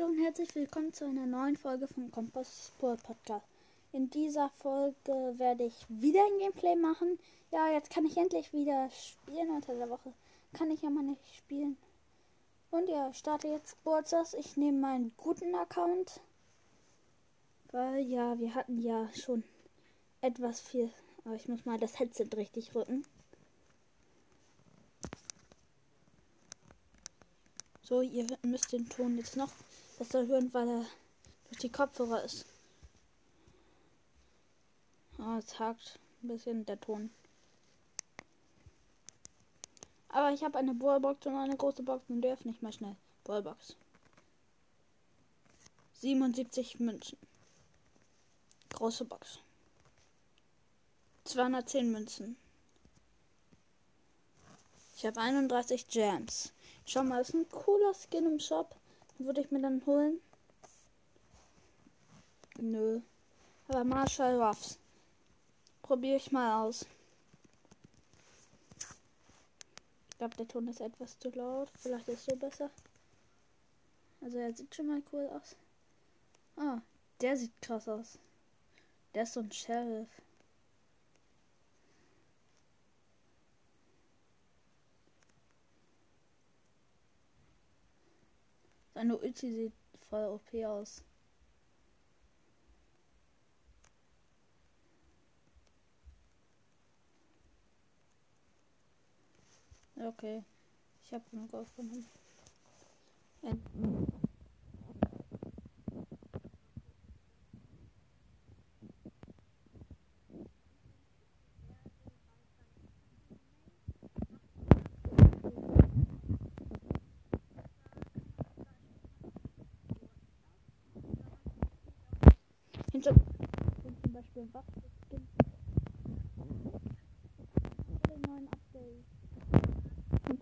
Hallo und herzlich willkommen zu einer neuen Folge vom Kompass Sport Podcast. In dieser Folge werde ich wieder ein Gameplay machen. Ja, jetzt kann ich endlich wieder spielen. Unter der Woche kann ich ja mal nicht spielen. Und ja, starte jetzt Sportsers. Ich nehme meinen guten Account. Weil ja, wir hatten ja schon etwas viel. Aber ich muss mal das Headset richtig rücken. So, ihr müsst den Ton jetzt noch besser hören, weil er durch die Kopfhörer ist. Oh, es hakt ein bisschen der Ton. Aber ich habe eine Ballbox und eine große Box und der nicht mehr schnell. Ballbox. 77 Münzen. Große Box. 210 Münzen. Ich habe 31 Gems. Schau mal, ist ein cooler Skin im Shop. Würde ich mir dann holen? Nö. Aber Marshall Ruffs. Probiere ich mal aus. Ich glaube, der Ton ist etwas zu laut. Vielleicht ist so besser. Also er sieht schon mal cool aus. Ah, der sieht krass aus. Der ist so ein Sheriff. Seine Ulti sieht voll OP aus. Okay, ich habe genug aufgenommen. Ja.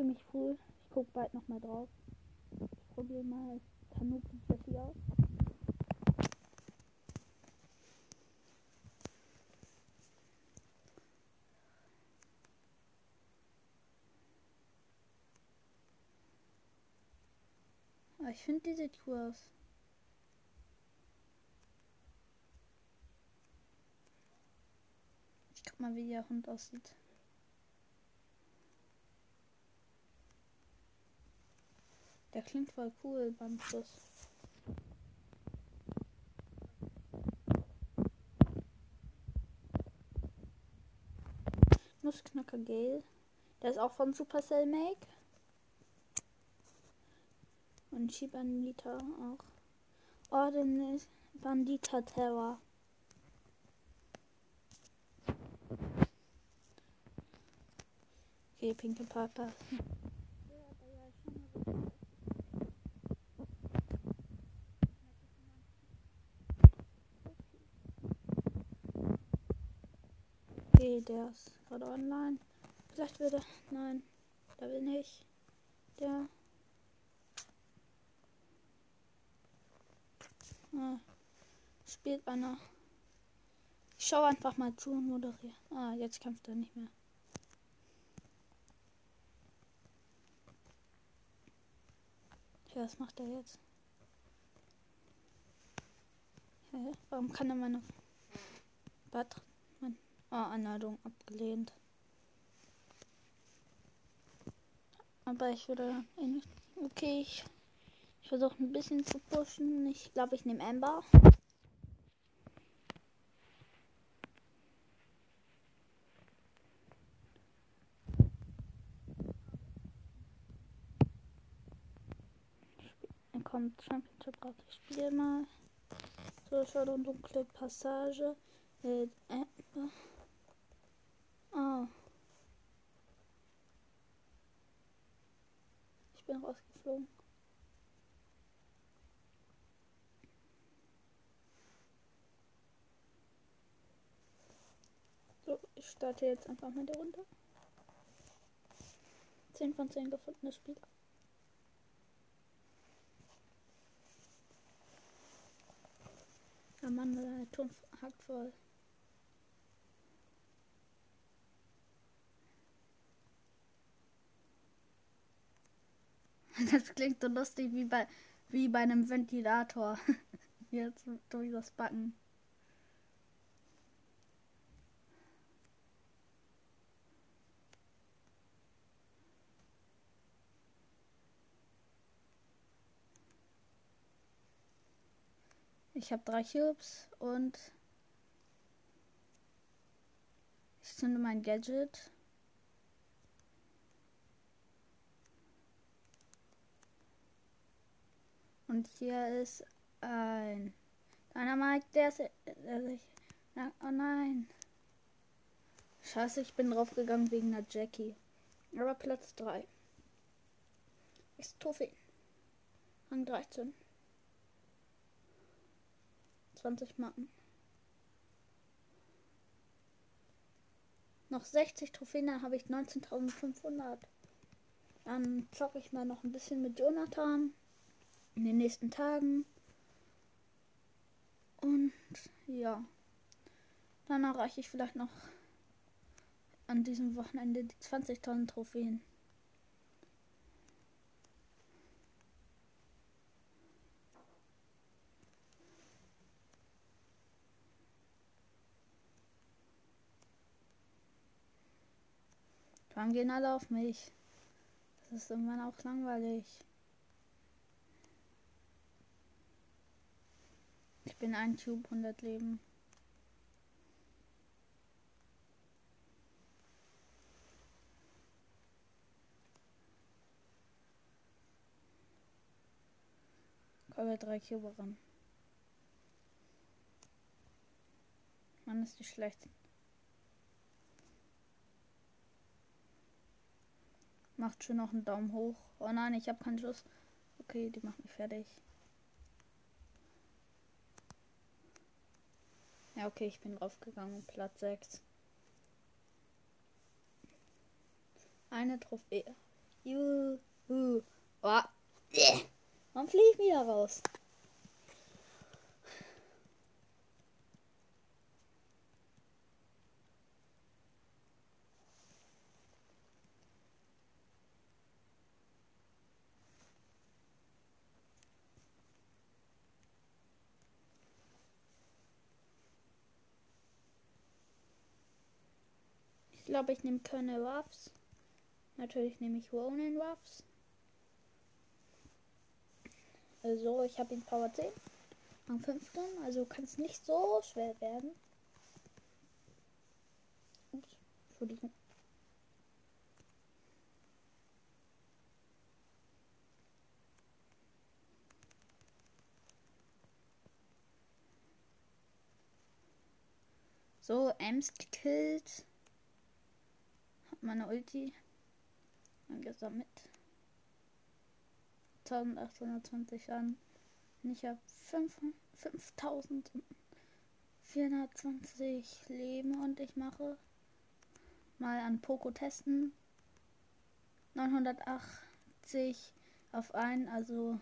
Ziemlich cool. Ich guck bald noch mal drauf. Ich probiere mal Tanuki Jessie aus. Aber ich finde, die sieht cool aus. Ich guck mal, wie der Hund aussieht. Der klingt voll cool beim Schuss. Nussknacker Gale. Der ist auch von Supercell Make. Und Shibanita auch. Oh, den Bandita Terror. Okay, pinke Papa. Okay, der ist gerade online. Vielleicht wird er. Nein, da will nicht. Der. Ah, spielt einer. Ich schaue einfach mal zu und moderiere. Ah, jetzt kämpft er nicht mehr. Ja, was macht er jetzt? Hä? Warum kann er meine Bad mein oh, Anladung abgelehnt? Aber ich würde okay, ich, ich versuche ein bisschen zu pushen. Ich glaube, ich nehme Amber. Kommt Championship raus. Ich spiele mal. So, Shadow und dunkle Passage. Äh, äh, oh. Ich bin rausgeflogen. So, ich starte jetzt einfach mal der Runde. 10 von 10 gefundene Spieler. Mann, der Ton hackt voll. Das klingt so lustig wie bei Wie bei einem Ventilator. Jetzt durch das Backen. Ich habe drei Cubes und ich zünde mein Gadget. Und hier ist ein Dynamite, der ist. Sich, oh nein. Scheiße, ich bin draufgegangen wegen der Jackie. Aber Platz 3. Ist Trophäen. Rang 13. 20 Marken. Noch 60 Trophäen, dann habe ich 19.500. Dann zocke ich mal noch ein bisschen mit Jonathan in den nächsten Tagen. Und ja, dann erreiche ich vielleicht noch an diesem Wochenende die 20.000 Trophäen. Dann gehen alle auf mich. Das ist irgendwann auch langweilig. Ich bin ein Tube 100 Leben. Kommen wir drei Cube ran. Mann, ist die schlecht. Macht schon noch einen Daumen hoch. Oh nein, ich habe keinen Schuss. Okay, die macht mich fertig. Ja, okay, ich bin draufgegangen. Platz 6. Eine Trophäe. Juhu. Oh. Warum fliege ich wieder raus? Glaube, ich nehme keine Ruffs. Natürlich nehme ich Ronin Ruffs. Also, ich habe ihn Power 10 am 5. Also kann es nicht so schwer werden. Ups, Entschuldigung. So, Ems gekillt meine Ulti gesammelt. 1820 an. Ich habe 5420 Leben und ich mache mal an Poco testen. 980 auf einen, also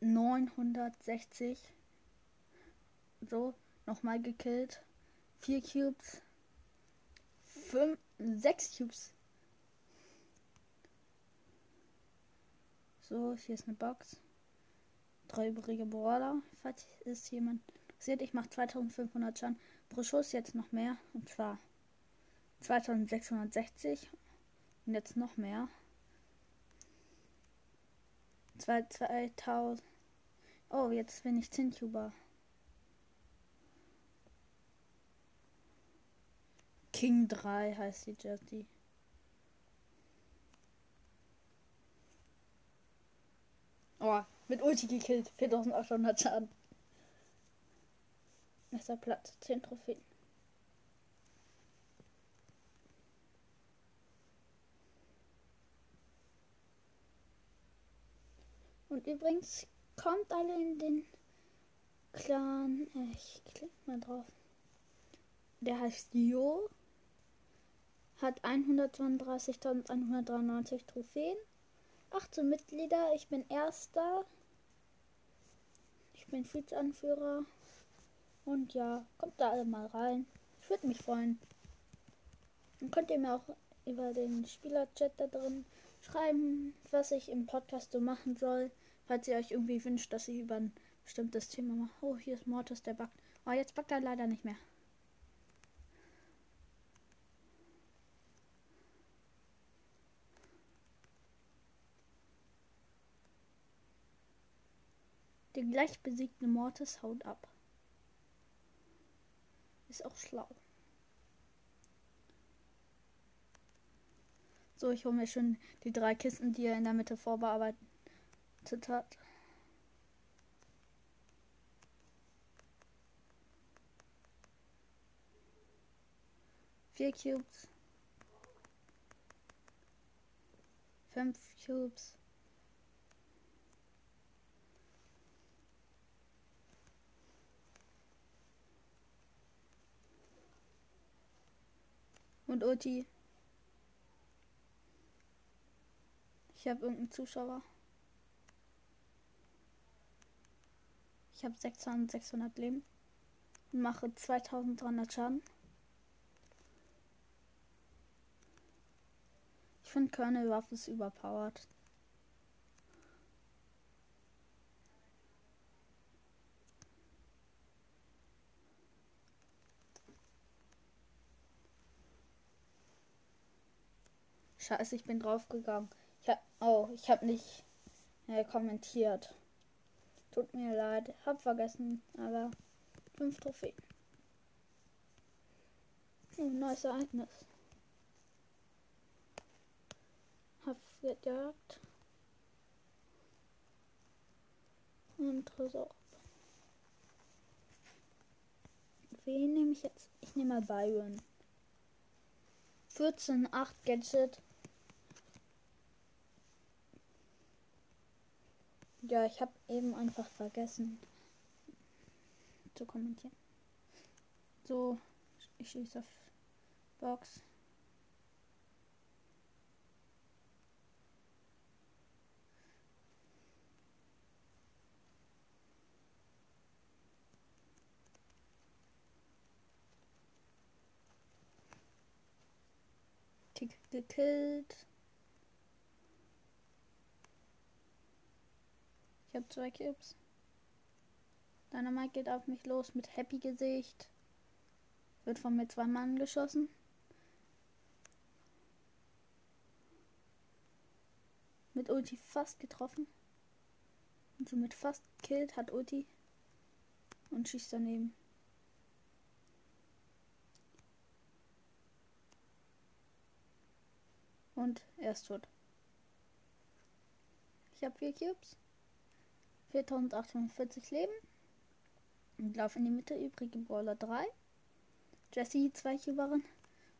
1960. So, nochmal gekillt. Vier Cubes fünf, sechs Cubes. So, hier ist eine Box. Drei übrige Brawler. Falls ist jemand sieht, ich mache 2500 Schaden pro Schuss, jetzt noch mehr. Und zwar 2660. Und jetzt noch mehr. 2000. Oh, jetzt bin ich 10 Cuber. King 3 heißt die Jetty. Oh, mit Ulti gekillt. 4800 Schaden. Nächster Platz. 10 Trophäen. Und übrigens kommt alle in den Clan. Ich klick mal drauf. Der heißt Jo hat 132.193 Trophäen. 18 Mitglieder, ich bin Erster. Ich bin Vizeanführer. Und ja, kommt da alle mal rein. Ich würde mich freuen. Dann könnt ihr mir auch über den Spielerchat da drin schreiben, was ich im Podcast so machen soll. Falls ihr euch irgendwie wünscht, dass ich über ein bestimmtes Thema mache. Oh, hier ist Mortis, der backt. Oh, jetzt backt er leider nicht mehr. Der gleich besiegte Mortis haut ab. Ist auch schlau. So, ich hole mir schon die drei Kisten, die er in der Mitte vorbearbeitet hat. Vier Cubes. Fünf Cubes. Und Ulti. Ich habe irgendeinen Zuschauer. Ich habe 6600 Leben und mache 2300 Schaden. Ich finde Colonel Waffe ist überpowered. Scheiße, ich bin draufgegangen. Ich hab, oh, ich habe nicht äh, kommentiert. Tut mir leid, hab vergessen, aber fünf Trophäen. Oh, neues Ereignis. Hab gejagt. Und Tresor. Wen nehme ich jetzt? Ich nehme mal Byron. 14, 8 Gadget. Ja, ich habe eben einfach vergessen zu kommentieren. So, ich schließe auf Box. Gekillt. Ich habe zwei Cubes. Dynamite geht auf mich los mit Happy Gesicht. Wird von mir zwei Mann geschossen. Mit Ulti fast getroffen. Und somit fast gekillt hat Ulti. Und schießt daneben. Und er ist tot. Ich habe vier Cubes. 4840 Leben. Und lauf in die Mitte, übrige Brawler 3. Jessie, zwei Cuberin.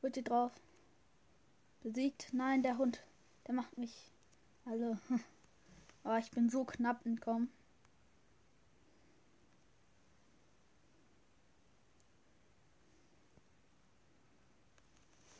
Wird die drauf. Besiegt. Nein, der Hund. Der macht mich alle. Aber ich bin so knapp entkommen.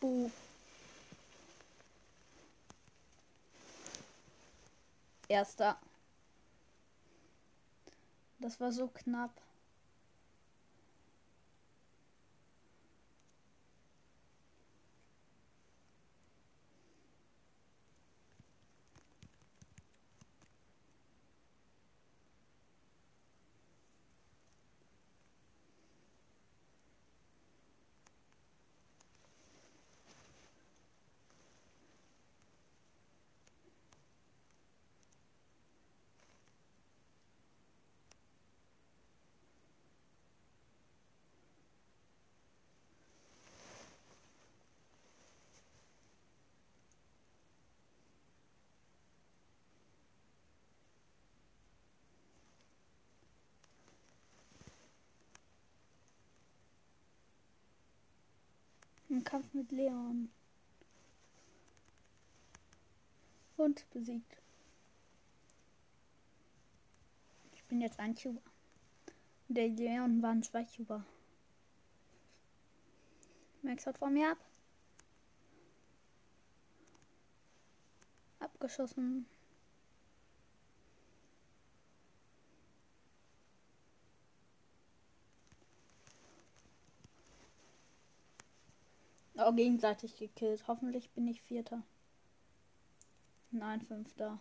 Buh. Erster. Das war so knapp. Im Kampf mit Leon. Und besiegt. Ich bin jetzt ein Tuber. Der Leon waren zwei Tuber. Max hat von mir ab. Abgeschossen. Oh, gegenseitig gekillt. Hoffentlich bin ich Vierter. Nein, fünfter.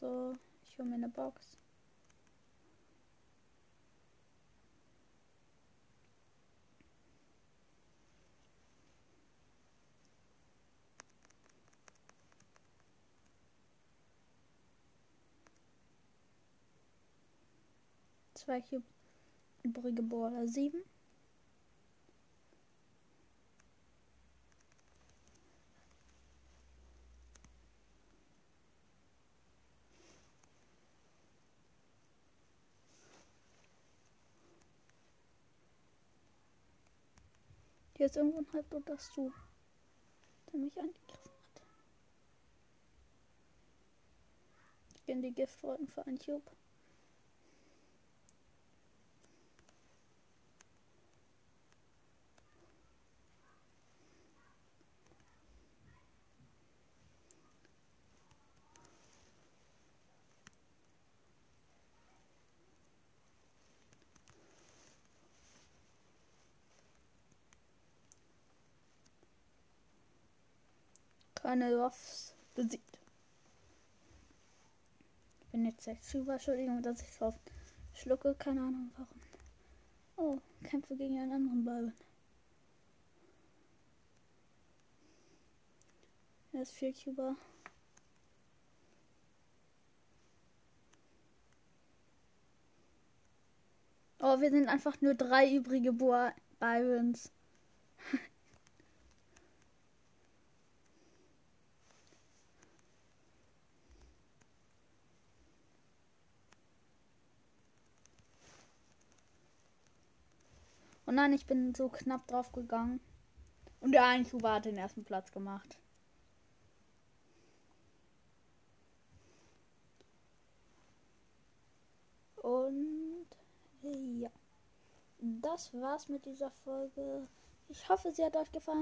So, ich hole mir eine Box. Zwei übrige Border sieben. Hier ist irgendwo ein halbblotter Stu, der mich angegriffen hat. Ich gehe in die Giftwolken für einen Cube. Ruffs besiegt. Ich bin jetzt echt super, Entschuldigung, dass ich oft schlucke, keine Ahnung warum. Oh, kämpfe gegen einen anderen Byron. Er ist viel Cuber. Oh, wir sind einfach nur drei übrige Byrons. Oh nein, ich bin so knapp drauf gegangen. Und der Einzuber hat den ersten Platz gemacht. Und ja, das war's mit dieser Folge. Ich hoffe, sie hat euch gefallen.